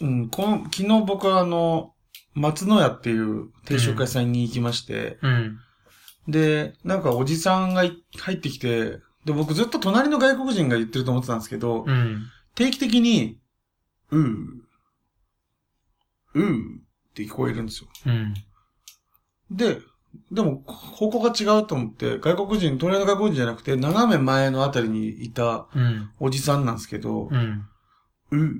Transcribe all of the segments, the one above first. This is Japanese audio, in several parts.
うん、この昨日僕はあの、松野屋っていう定食屋さんに行きまして、うん。で、なんかおじさんがい入ってきて、で、僕ずっと隣の外国人が言ってると思ってたんですけど、うん。定期的に、うー、うーって聞こえるんですよ。うん。で、でも、方向が違うと思って、外国人、隣の外国人じゃなくて、斜め前のあたりにいたうん。おじさんなんですけど、うん。うー、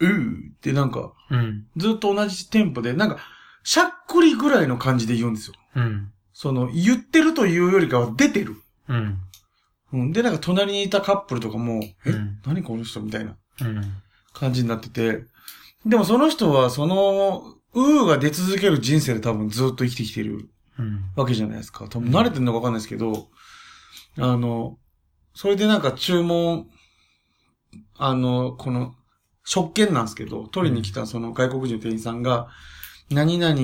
うーってなんか、うん。ずっと同じテンポで、なんか、しゃっくりぐらいの感じで言うんですよ。うん。その、言ってるというよりかは出てる。うん。うん。で、なんか隣にいたカップルとかも、え、うん何この人みたいなうん。感じになってて。でもその人は、その、うーが出続ける人生で多分ずっと生きてきてるうん。わけじゃないですか。多分慣れてるのかわかんないですけど、あの、それでなんか注文、あの、この、食券なんですけど、取りに来たその外国人の店員さんが、何々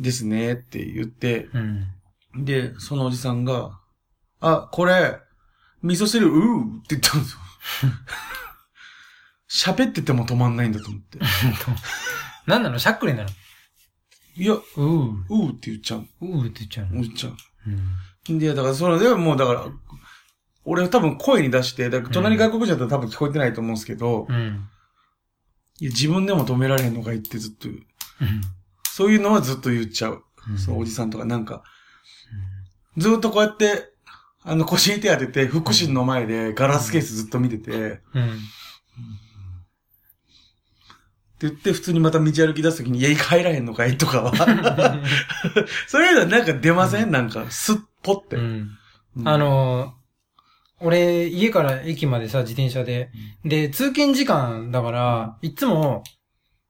ですねって言って、うん。で、そのおじさんが、あ、これ、味噌汁、うーって言ったんですよ。喋ってても止まんないんだと思って。何なの？しゃっくりなの？いや、うー。うーって言っちゃう。うーって言っちゃうの？言っちゃう。うん。いや、だから、それでもう、だから、俺は多分声に出して、だから隣外国人だったら多分聞こえてないと思うんですけど、うん。いや、自分でも止められへんのかいってずっと、うん。そういうのはずっと言っちゃう。うんそう、おじさんとかなんか、ずっとこうやって、あの、腰に手当てて、福祉の前でガラスケースずっと見てて、うん。って言って、普通にまた道歩き出すときに、家帰らへんのかいとかは。そういうのはなんか出ません？なんか、すっぽって。あ、のー、俺、家から駅までさ、自転車で。で、通勤時間だから、いつも、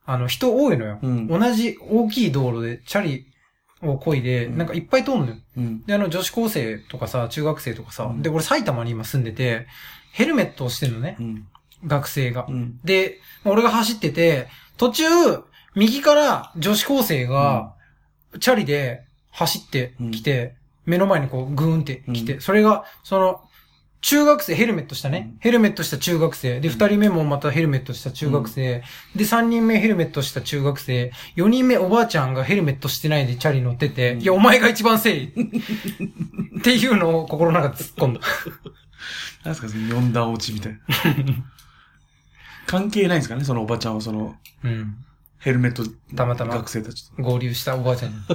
あの、人多いのよ。うん。同じ大きい道路で、チャリを漕いで、うんなんかいっぱい通んのよ。うん。で、あの、女子高生とかさ、中学生とかさ、うんで、俺埼玉に今住んでて、ヘルメットをしてんのねう、ん。学生が。うん。で、俺が走ってて、途中、右から女子高生が、チャリで走ってきて、目の前にこう、グーンって来て、うそれが、その、中学生、ヘルメットしたね。うんヘルメットした中学生。で、うん二人目もまたヘルメットした中学生。で、三人目ヘルメットした中学生。四人目おばあちゃんがヘルメットしてないでチャリ乗ってて、うんいや、お前が一番せいっていうのを心の中で突っ込んだ。なんですか、その四段落ちみたいな。関係ないんですかね、そのおばちゃんはその、うん。ヘルメット、たまたま学生たちと。合流したおばあちゃんに。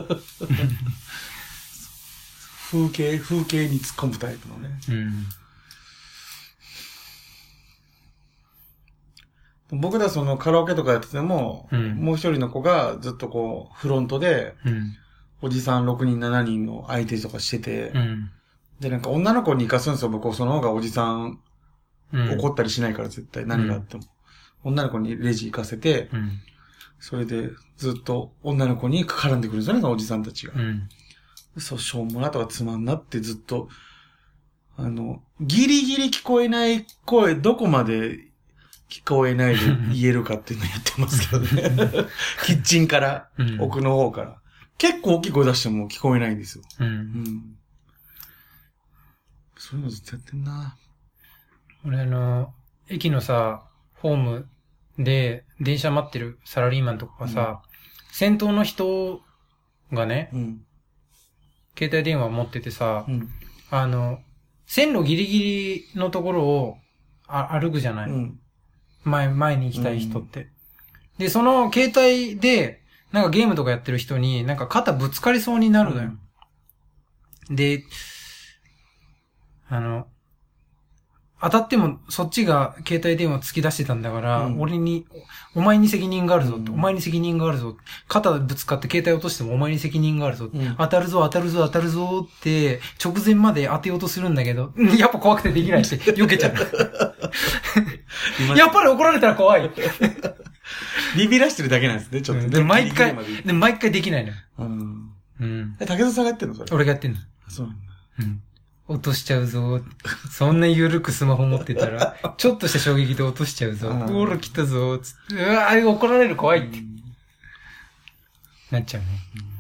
風景、風景に突っ込むタイプのね。うん。僕らそのカラオケとかやってても、うんもう一人の子がずっとこう、フロントで、うん。おじさん6人、7人の相手とかしてて、うん。で、なんか女の子に行かすんですよ、僕。その方がおじさんうん。怒ったりしないから、絶対何があっても。女の子にレジ行かせて、うん。それでずっと女の子に絡んでくるんですよね、そのおじさんたちが。うん。そう、しょうもなとかつまんなってずっと、あの、ギリギリ聞こえない声、どこまで聞こえないで言えるかっていうのやってますけどね。キッチンから、うん。奥の方から。結構大きい声出しても聞こえないんですよ。う。うんん。そういうのずっとやってんな。俺あの、駅のさ、ホームで電車待ってるサラリーマンとかがさ、先頭の人がね、うん。携帯電話持っててさう、ん。あの、線路ギリギリのところをあ歩くじゃない、うん。前、前に行きたい人って。で、その携帯で、なんかゲームとかやってる人に、なんか肩ぶつかりそうになるのよ。で、あの、当たってもそっちが携帯電話突き出してたんだから、うん俺に、お前に責任があるぞうんお前に責任があるぞ。肩ぶつかって携帯落としてもお前に責任があるぞ。うん当たるぞ、当たるぞ、当たるぞって、直前まで当てようとするんだけど、う んやっぱ怖くてできないって、避けちゃう。今やっぱり怒られたら怖い。ビビらしてるだけなんですね、ちょっとね。で毎回でで、毎回できないのよ。うん。うん。え、竹田さんがやってんのそれ？俺がやってんの。そうなんだ。うん。落としちゃうぞ。そんな緩くスマホ持ってたら、ちょっとした衝撃で落としちゃうぞ。うん道路来たぞ。つって、うわー怒られる怖いってうんなっちゃうね。うん